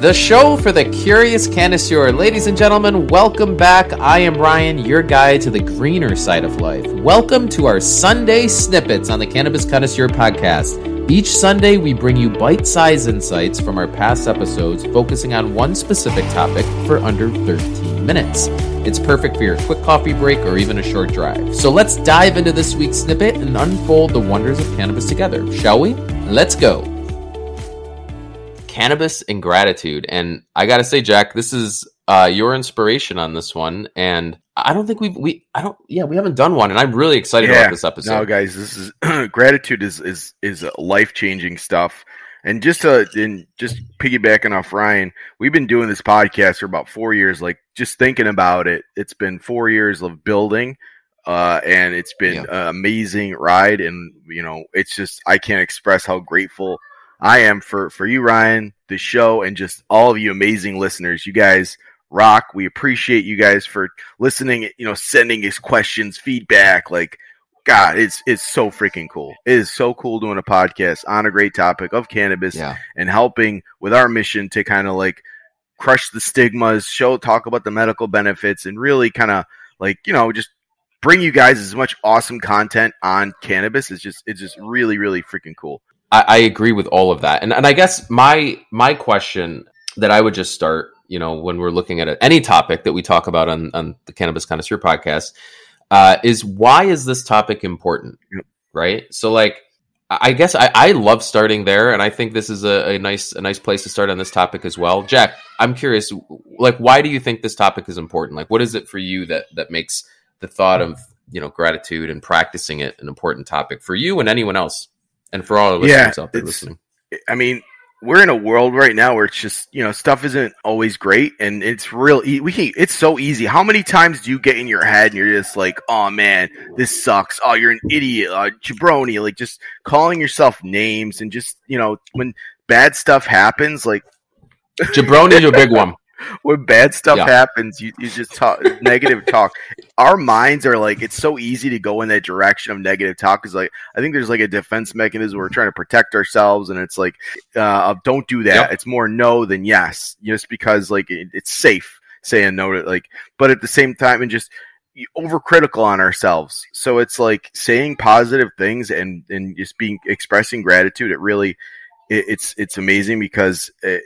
the show for the curious connoisseur. Ladies and gentlemen, welcome back. I am Ryan, your guide to the greener side of life. Welcome to our Sunday snippets on the Cannabis Connoisseur podcast. Each Sunday, we bring you bite sized insights from our past episodes, focusing on one specific topic for under 13 minutes. It's perfect for your quick coffee break or even a short drive. So let's dive into this week's snippet and unfold the wonders of cannabis together, shall we? Let's go cannabis and gratitude. And I got to say, Jack, this is uh, your inspiration on this one. And I don't think we've, we, I don't, yeah, we haven't done one. And I'm really excited yeah, about this episode. No, guys, this is gratitude is, is, is life changing stuff. And just to, and just piggybacking off Ryan, we've been doing this podcast for about four years. Like just thinking about it, it's been four years of building uh, and it's been yeah. an amazing ride. And you know, it's just I can't express how grateful I am for for you, Ryan, the show, and just all of you amazing listeners. You guys rock. We appreciate you guys for listening. You know, sending us questions, feedback. Like, God, it's it's so freaking cool. It is so cool doing a podcast on a great topic of cannabis yeah. and helping with our mission to kind of like crush the stigmas, show talk about the medical benefits, and really kind of like you know just bring you guys as much awesome content on cannabis. It's just it's just really really freaking cool. I, I agree with all of that, and and I guess my my question that I would just start, you know, when we're looking at any topic that we talk about on on the Cannabis Connoisseur podcast, uh, is why is this topic important, right? So like. I guess I, I love starting there, and I think this is a, a, nice a nice place to start on this topic as well. Jack, I'm curious, like, why do you think this topic is important? Like, what is it for you that that makes the thought of you know gratitude and practicing it an important topic for you and anyone else? And for all the listeners yeah, out there listening. I mean, we're in a world right now where it's just you know stuff isn't always great, and it's real. We can, it's so easy. How many times do you get in your head and you're just like, "Oh man, this sucks. Oh, you're an idiot, uh, jabroni." Like just calling yourself names and just you know when bad stuff happens, like jabroni is a big one when bad stuff yeah. happens, you, you just talk negative talk. Our minds are like it's so easy to go in that direction of negative talk. Is like I think there's like a defense mechanism. We're trying to protect ourselves, and it's like uh, don't do that. Yep. It's more no than yes, just because like it, it's safe saying no to like. But at the same time, and just overcritical on ourselves. So it's like saying positive things and and just being expressing gratitude. It really it, it's it's amazing because it,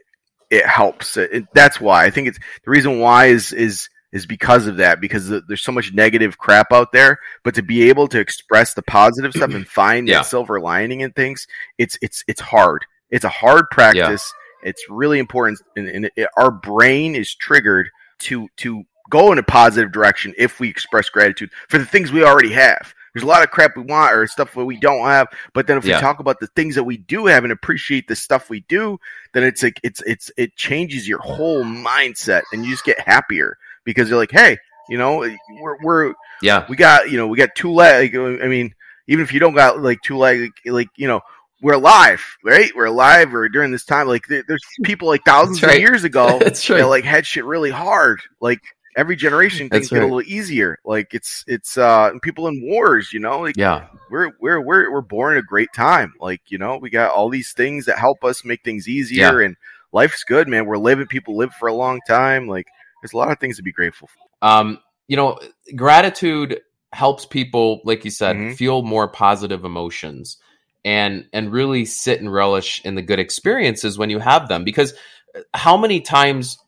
it helps. It, that's why I think it's the reason why is is is because of that because there's so much negative crap out there. But to be able to express the positive stuff and find yeah. that silver lining in things, it's it's it's hard. It's a hard practice. Yeah. It's really important, and, and it, our brain is triggered to to go in a positive direction if we express gratitude for the things we already have. There's a lot of crap we want or stuff that we don't have, but then if yeah. we talk about the things that we do have and appreciate the stuff we do, then it's like it's it's it changes your whole mindset and you just get happier because you're like, hey, you know, eh, we're we're yeah, we got you know we got two legs. Uh, I mean, even if you don't got like two legs, like you know, we're alive, right? We're alive. Or during this time, like there's people like thousands right. of years ago That's right. that like had shit really hard, like every generation things right. get a little easier. Like it's it's uh people in wars, you know, like yeah, we're we're we're we're born a great time. Like you know, we got all these things that help us make things easier, yeah. and life's good, man. We're living. People live for a long time. Like there's a lot of things to be grateful for. Um, you know, gratitude helps people, like you said, mm-hmm. feel more positive emotions and and really sit and relish in the good experiences when you have them because uh, how many times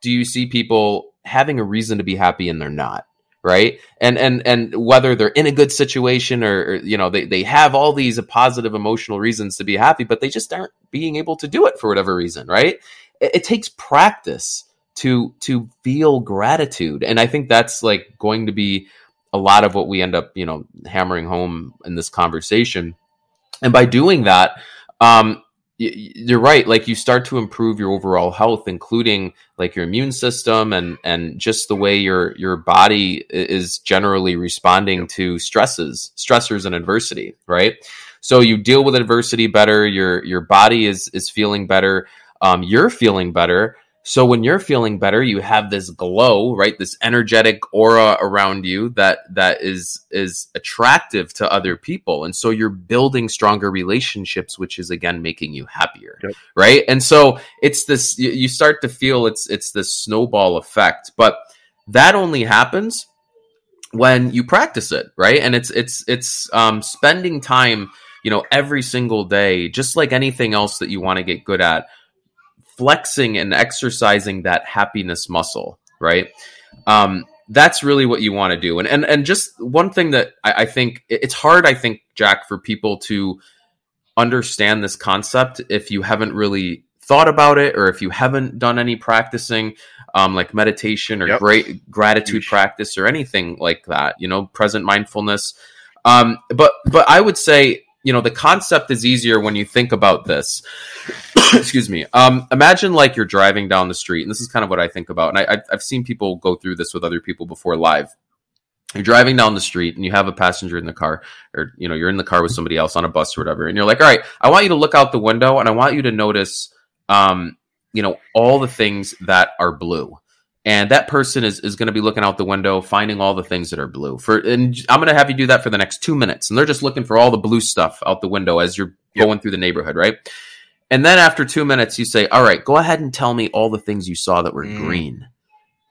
do you see people having a reason to be happy and they're not right? And and and whether they're in a good situation or, or, you know they, they have all these positive emotional reasons to be happy but they just aren't being able to do it for whatever reason right? It, it takes practice to to feel gratitude. And i think that's like going to be a lot of what we end up you know hammering home in this conversation. And by doing that um you're right like you start to improve your overall health including like your immune system and and just the way your your body is generally responding to stresses stressors and adversity right? So you deal with adversity better your your body is is feeling better um, you're feeling better So when you're feeling better, you have this glow, right? This energetic aura around you that that is is attractive to other people. And so you're building stronger relationships, which is again making you happier. Yep. Right. And so it's this you start to feel it's it's this snowball effect. But that only happens when you practice it, right? And it's it's it's um spending time, you know, every single day, just like anything else that you want to get good at flexing and exercising that happiness muscle, right? Um, that's really what you want to do. And and and just one thing that I, I, think it's hard, I think, Jack, for people to understand this concept if you haven't really thought about it or if you haven't done any practicing, um, like meditation or yep. great gratitude practice or anything like that. You know, present mindfulness. Um, but but I would say you know the concept is easier when you think about this. Excuse me. Um, imagine like you're driving down the street and this is kind of what i think about and I, i've seen people go through this with other people before live. You're driving down the street and you have a passenger in the car or you know you're in the car with somebody else on a bus or whatever and you're like all right i want you to look out the window and i want you to notice um, you know all the things that are blue and that person is, is going to be looking out the window finding all the things that are blue for and i'm going to have you do that for the next two minutes and they're just looking for all the blue stuff out the window as you're yep. going through the neighborhood right and then after two minutes you say all right go ahead and tell me all the things you saw that were mm. green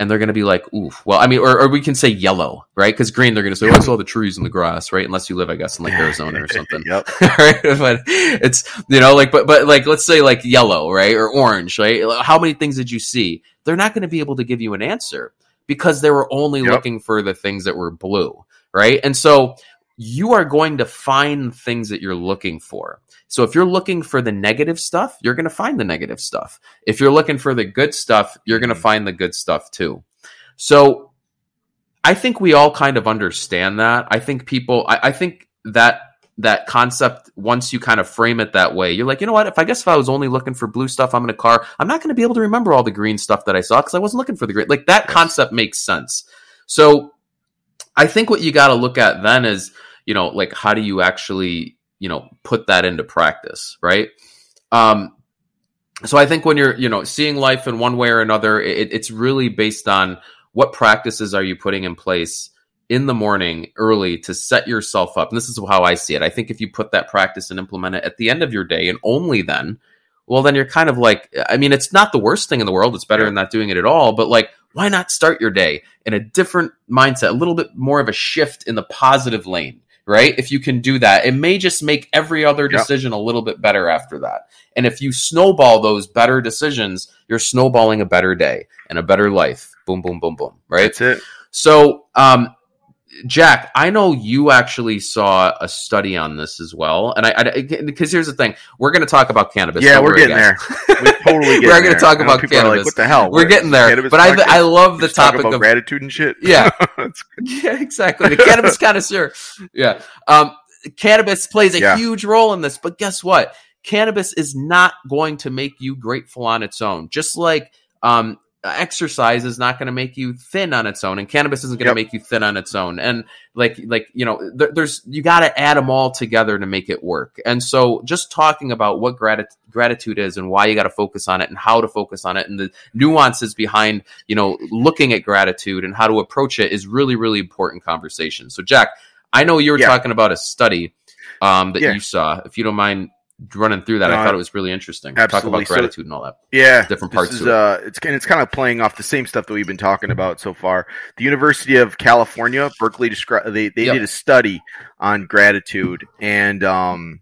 and they're going to be like, oof. Well, I mean, or, or we can say yellow, right? Because green, they're going to say, oh, I saw the trees and the grass, right? Unless you live, I guess, in like Arizona or something. yep. right? But it's, you know, like, but, but like, let's say like yellow, right? Or orange, right? How many things did you see? They're not going to be able to give you an answer because they were only yep. looking for the things that were blue, right? And so you are going to find things that you're looking for. So if you're looking for the negative stuff, you're going to find the negative stuff. If you're looking for the good stuff, you're going to mm-hmm. find the good stuff too. So I think we all kind of understand that. I think people, I, I think that that concept once you kind of frame it that way you're like you know what if i guess if i was only looking for blue stuff i'm in a car i'm not going to be able to remember all the green stuff that i saw because i wasn't looking for the green like that concept makes sense so i think what you got to look at then is you know like how do you actually you know put that into practice right? Um so i think when you're you know seeing life in one way or another it, it's really based on what practices are you putting in place in the morning early to set yourself up. And this is how i see it. I think if you put that practice and implement it at the end of your day and only then well then you're kind of like i mean it's not the worst thing in the world. It's better than not doing it at all. But like why not start your day in a different mindset a little bit more of a shift in the positive lane right? If you can do that, it may just make every other decision yep. a little bit better after that. And if you snowball those better decisions, you're snowballing a better day and a better life. Boom, boom, boom, boom. Right? That's it. So, um, Jack, I know you actually saw a study on this as well, and I because here's the thing: we're going to talk about cannabis. Yeah, we're getting there. we totally we're going to talk about cannabis. Like, what the hell? We're, getting there. But I, I love the topic of gratitude and shit. Yeah, yeah, exactly. The cannabis connoisseur. Yeah, um, cannabis plays a yeah. huge role in this, but guess what? Cannabis is not going to make you grateful on its own. Just like um, exercise is not going to make you thin on its own and cannabis isn't going to yep. make you thin on its own and like like you know th- there's you got to add them all together to make it work and so just talking about what grat- gratitude is and why you got to focus on it and how to focus on it and the nuances behind you know looking at gratitude and how to approach it is really really important conversation so jack i know you were yeah. talking about a study um, that yeah. you saw if you don't mind running through that. No, I thought it was really interesting. Absolutely. Talk about gratitude so, and all that. Yeah, different parts. Is, uh, it's it's kind of playing off the same stuff that we've been talking about so far. The University of California, Berkeley, described they they yep. did a study on gratitude and um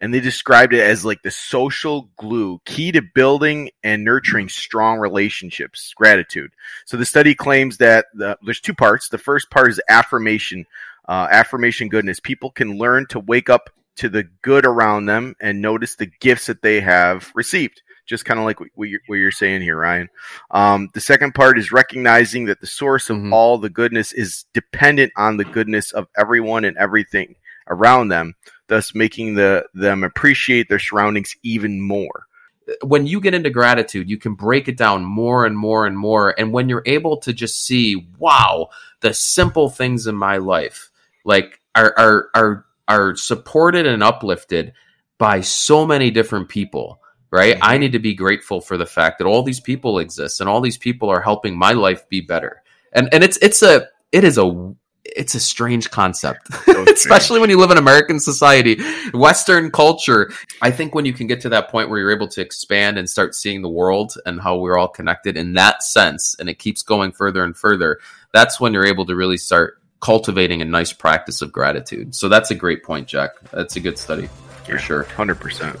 and they described it as like the social glue key to building and nurturing strong relationships gratitude so the study claims that the, there's two parts the first part is affirmation uh, affirmation goodness people can learn to wake up to the good around them and notice the gifts that they have received. Just kind of like what you're, what you're, saying here, Ryan. Um, the second part is recognizing that the source of mm-hmm. all the goodness is dependent on the goodness of everyone and everything around them, thus making the them appreciate their surroundings even more. When you get into gratitude, you can break it down more and more and more. And when you're able to just see, wow, the simple things in my life, like are are are are supported and uplifted by so many different people right? Mm-hmm. I need to be grateful for the fact that all these people exist and all these people are helping my life be better. And and it's it's a it is a it's a strange concept, so especially when you live in American society, Western culture. I think when you can get to that point where you're able to expand and start seeing the world and how we're all connected in that sense, and it keeps going further and further, that's when you're able to really start cultivating a nice practice of gratitude. So that's a great point, Jack. That's a good study for yeah, sure. 100%.